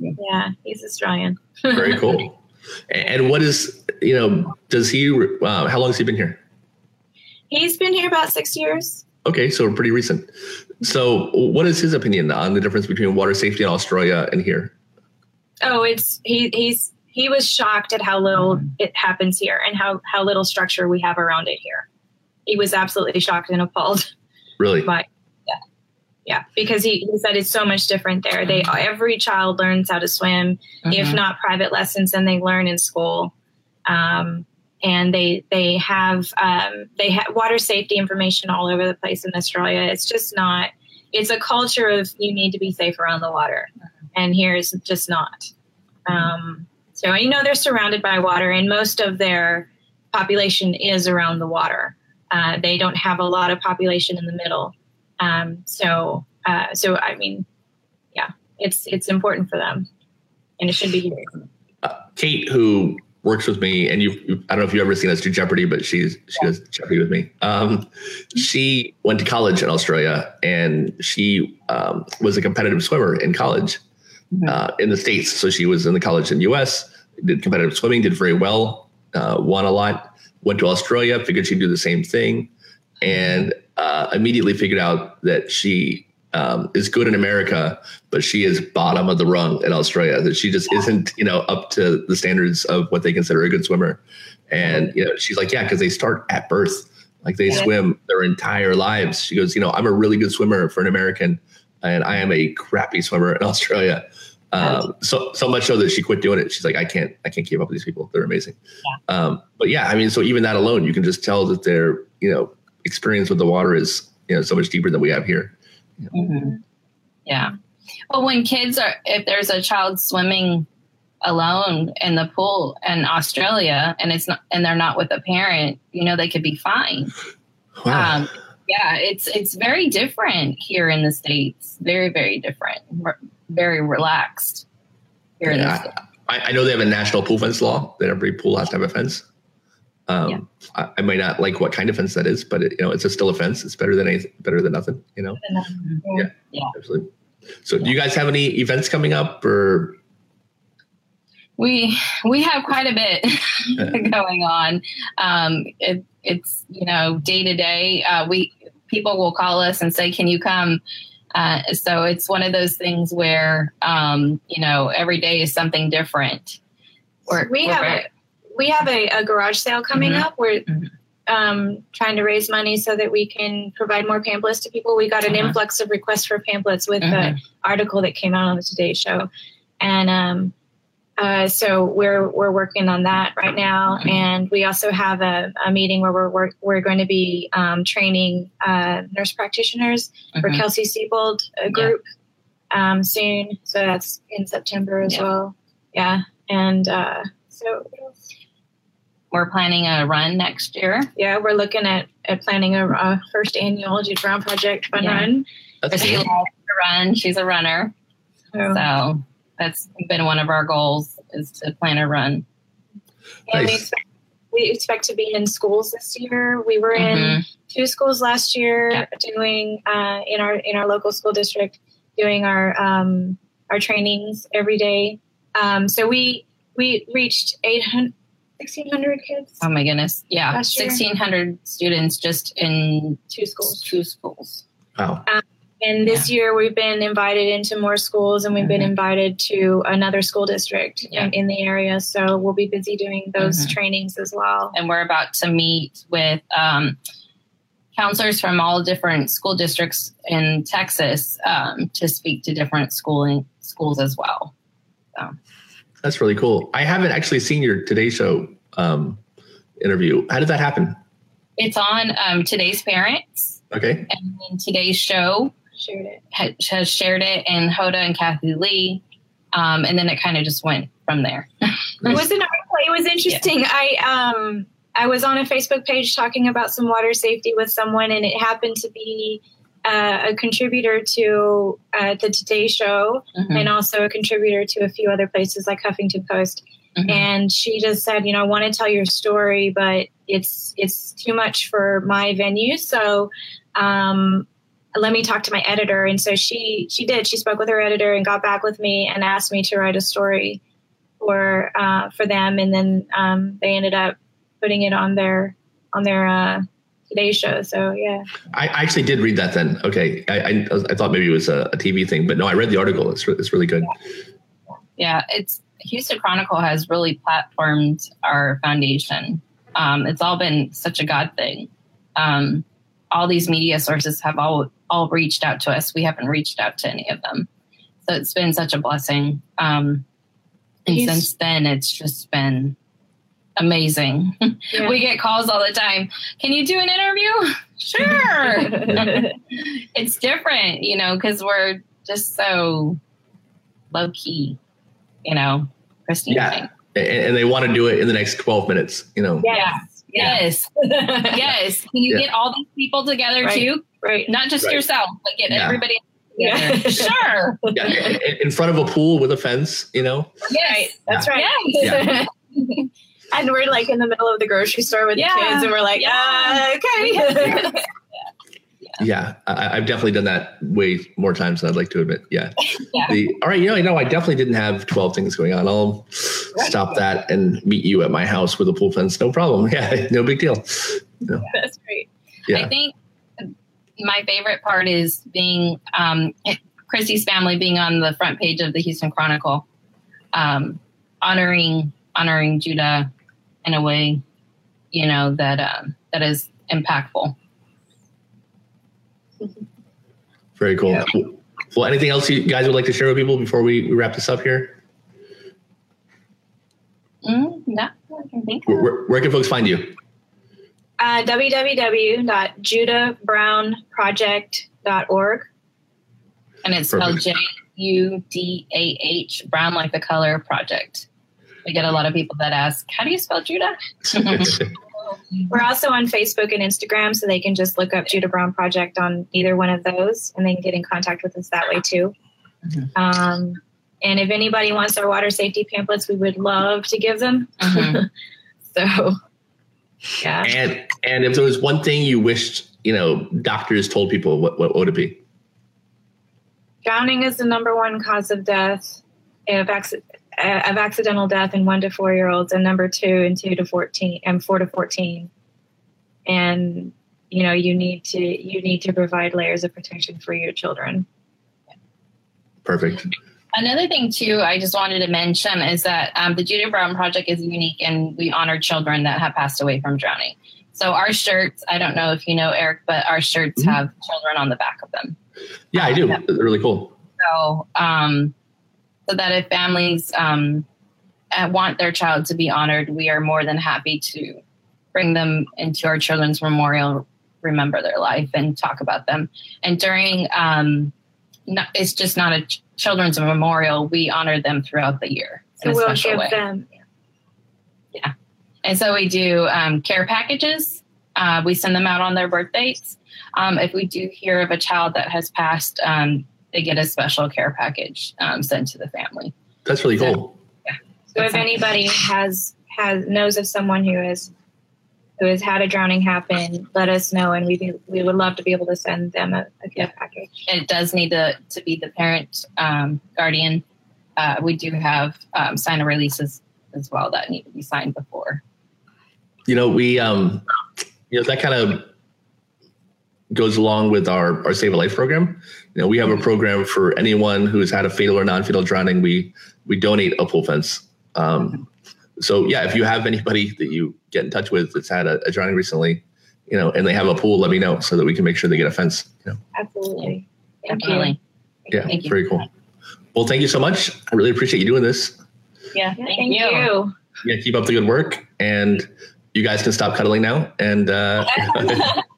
Yeah, he's Australian. Very cool. And what is, you know, does he, uh, how long has he been here? He's been here about six years. Okay, so pretty recent. So, what is his opinion on the difference between water safety in Australia and here? Oh, it's he he's he was shocked at how little it happens here and how how little structure we have around it here. He was absolutely shocked and appalled. Really? By yeah because he, he said it's so much different there. They every child learns how to swim mm-hmm. if not private lessons then they learn in school. Um, and they they have um, they have water safety information all over the place in australia. It's just not it's a culture of you need to be safe around the water. And here's just not. Um, so you know they're surrounded by water and most of their population is around the water. Uh, they don't have a lot of population in the middle um, so, uh, so I mean, yeah, it's it's important for them, and it should be here. Uh, Kate, who works with me, and you, I don't know if you've ever seen us do Jeopardy, but she's she yeah. does Jeopardy with me. Um, she went to college in Australia, and she um, was a competitive swimmer in college mm-hmm. uh, in the states. So she was in the college in the U.S. Did competitive swimming, did very well, uh, won a lot. Went to Australia, figured she'd do the same thing, and uh, immediately figured out that she um, is good in America, but she is bottom of the rung in Australia. That she just isn't, you know, up to the standards of what they consider a good swimmer. And you know, she's like, yeah, because they start at birth, like they swim their entire lives. She goes, you know, I'm a really good swimmer for an American, and I am a crappy swimmer in Australia. Um, so so much so that she quit doing it. She's like, I can't, I can't keep up with these people. They're amazing. Yeah. Um, but yeah, I mean, so even that alone, you can just tell that they're, you know, experience with the water is you know so much deeper than we have here. Mm-hmm. Yeah. Well, when kids are, if there's a child swimming alone in the pool in Australia and it's not, and they're not with a parent, you know, they could be fine. Wow. Um, yeah, it's it's very different here in the states. Very very different. Very relaxed here yeah, in the. I, I know they have a national pool fence law that every pool has to have a fence. Um, yeah. I, I, might not like what kind of fence that is, but it, you know, it's a still a fence. It's better than anything, better than nothing. You know. Yeah. yeah. Absolutely. So, do you guys have any events coming up, or? We we have quite a bit going on. Um, it, it's you know day to day. Uh, we people will call us and say, "Can you come?" Uh, so it's one of those things where um, you know every day is something different. We're, we we're have very, we have a, a garage sale coming mm-hmm. up. We're mm-hmm. um, trying to raise money so that we can provide more pamphlets to people. We got an uh-huh. influx of requests for pamphlets with mm-hmm. the article that came out on the Today Show, and um, uh, so we're we're working on that right now. Mm-hmm. And we also have a, a meeting where we're we're, we're going to be um, training uh, nurse practitioners for mm-hmm. Kelsey Seybold group yeah. um, soon. So that's in September as yeah. well. Yeah, and uh, so we're planning a run next year. Yeah, we're looking at, at planning a, a first annual Judah Brown Project fun yeah. run. That's she loves to run. She's a runner. Oh. So that's been one of our goals is to plan a run. And nice. we, expect, we expect to be in schools this year. We were mm-hmm. in two schools last year doing uh, in our in our local school district doing our um, our trainings every day. Um, so we we reached 800, 1,600 kids. Oh my goodness. Yeah. 1,600 students just in Two schools. two schools. Wow. And this year we've been invited into more schools and we've been Mhm. invited to another school district Yeah. in, in the area. So we'll be busy doing those Mhm. trainings as well. And we're about to meet with um, counselors from all different school districts in Texas um, to speak to different schooling schools as well. That's really cool. I haven't actually seen your Today Show um, interview. How did that happen? It's on um, today's parents, Okay. and then today's show Shared it. has shared it, and Hoda and Kathie Lee, um, and then it kind of just went from there. It was an article. It was interesting. I um I was on a Facebook page talking about some water safety with someone, and it happened to be uh, a contributor to uh, the Today Show, Mhm, and also a contributor to a few other places like Huffington Post. mhm. And she just said, you know, I want to tell your story, but it's it's too much for my venue, so. Um, let me talk to my editor and so she she did she spoke with her editor and got back with me and asked me to write a story for uh, for them, and then um, they ended up putting it on their on their uh, Today Show. So yeah, I I actually did read that then. Okay. I, I, I thought maybe it was a, a TV thing, but no, I read the article. It's, re- it's really good. Yeah, it's Houston Chronicle has really platformed our foundation. Um, it's all been such a God thing. Um, all these media sources have all all reached out to us. We haven't reached out to any of them, so it's been such a blessing. Um, and Yes. since then, it's just been amazing. Yeah. we get calls all the time. Can you do an interview? Sure. it's different, you know, because we're just so low key, you know, Christine. Yeah. And, and they want to do it in the next 12 minutes, you know. yes, Yes. Yes. Can you Yeah. get all these people together Right. too? right. Not just Right. yourself, but get Yeah. everybody Yeah. sure. Yeah, in, in front of a pool with a fence, you know. Yes. Right, that's right. Yes. And we're like in the middle of the grocery store with Yeah. the kids, and we're like, Yeah. uh, okay. Yeah, I, I've definitely done that way more times than I'd like to admit. Yeah. Yeah. The, all right, you know, I know I definitely didn't have 12 things going on. I'll stop that and meet you at my house with a pool fence. No problem. Yeah, no big deal. that's great. I think my favorite part is being um, Christy's family being on the front page of the Houston Chronicle, um, honoring honoring Judah in a way, you know that um, that is impactful. Very cool. Yeah. Well, anything else you guys would like to share with people before we we wrap this up here? Mm, not I can think Where, of. where, where can folks find you? Uh, www.judahbrownproject.org. And it's spelled J U D A H Brown like the color project. We get a lot of people that ask, "How do you spell Judah?" We're also on Facebook and Instagram, so they can just look up Judah Brown Project on either one of those, and they can get in contact with us that way too. Mhm. Um, and if anybody wants our water safety pamphlets, we would love to give them. Mhm. So, yeah, and and if there was one thing you wished you know doctors told people, what what would it be? drowning is the number one cause of death of, acci- uh, of accidental death in one to four year olds, and number two in two to fourteen and four to fourteen. And you know, you need to you need to provide layers of protection for your children. Perfect. Another thing too, I just wanted to mention is that um, the Judah Brown Project is unique, and we honor children that have passed away from drowning. So our shirts, I don't know if you know Eric, but our shirts Mhm. have children on the back of them. Yeah, I do. Yeah. Really cool. So, um, so that if families um, uh, want their child to be honored, we are more than happy to bring them into our children's memorial, remember their life, and talk about them. And during, um, not, it's just not a ch- children's memorial; we honor them throughout the year So we'll give way. them And so we do um, care packages. Uh, we send them out on their birth dates. Um, if we do hear of a child that has passed, um, they get a special care package um, sent to the family. That's really cool. Yeah. So if anybody has has knows of someone who is who has had a drowning happen, let us know, and we be, we would love to be able to send them a, a gift package. It does need to, to be the parent um, guardian. Uh, we do have um, sign of releases as well that need to be signed before. You know, we um, you know that kind of goes along with our our Save a Life program. You know, we have a program for anyone who's had a fatal or non-fatal drowning. We we donate a pool fence. Um, so yeah, if you have anybody that you get in touch with that's had a, a, drowning recently, you know, and they have a pool, let me know so that we can make sure they get a fence. You know? Absolutely. Thank Definitely. You. Yeah, thank very you. cool. Well, thank you so much. I really appreciate you doing this. Yeah, thank, thank you. you. Yeah, keep up the good work, and you guys can stop cuddling now. And uh,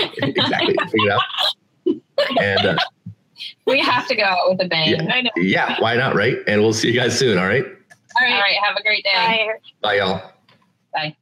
exactly, figure it out. And uh, we have to go out with a bang. Yeah, yeah, why not, right? And we'll see you guys soon. All right. All right. All right. Have a great day. Bye. Bye, y'all. Bye.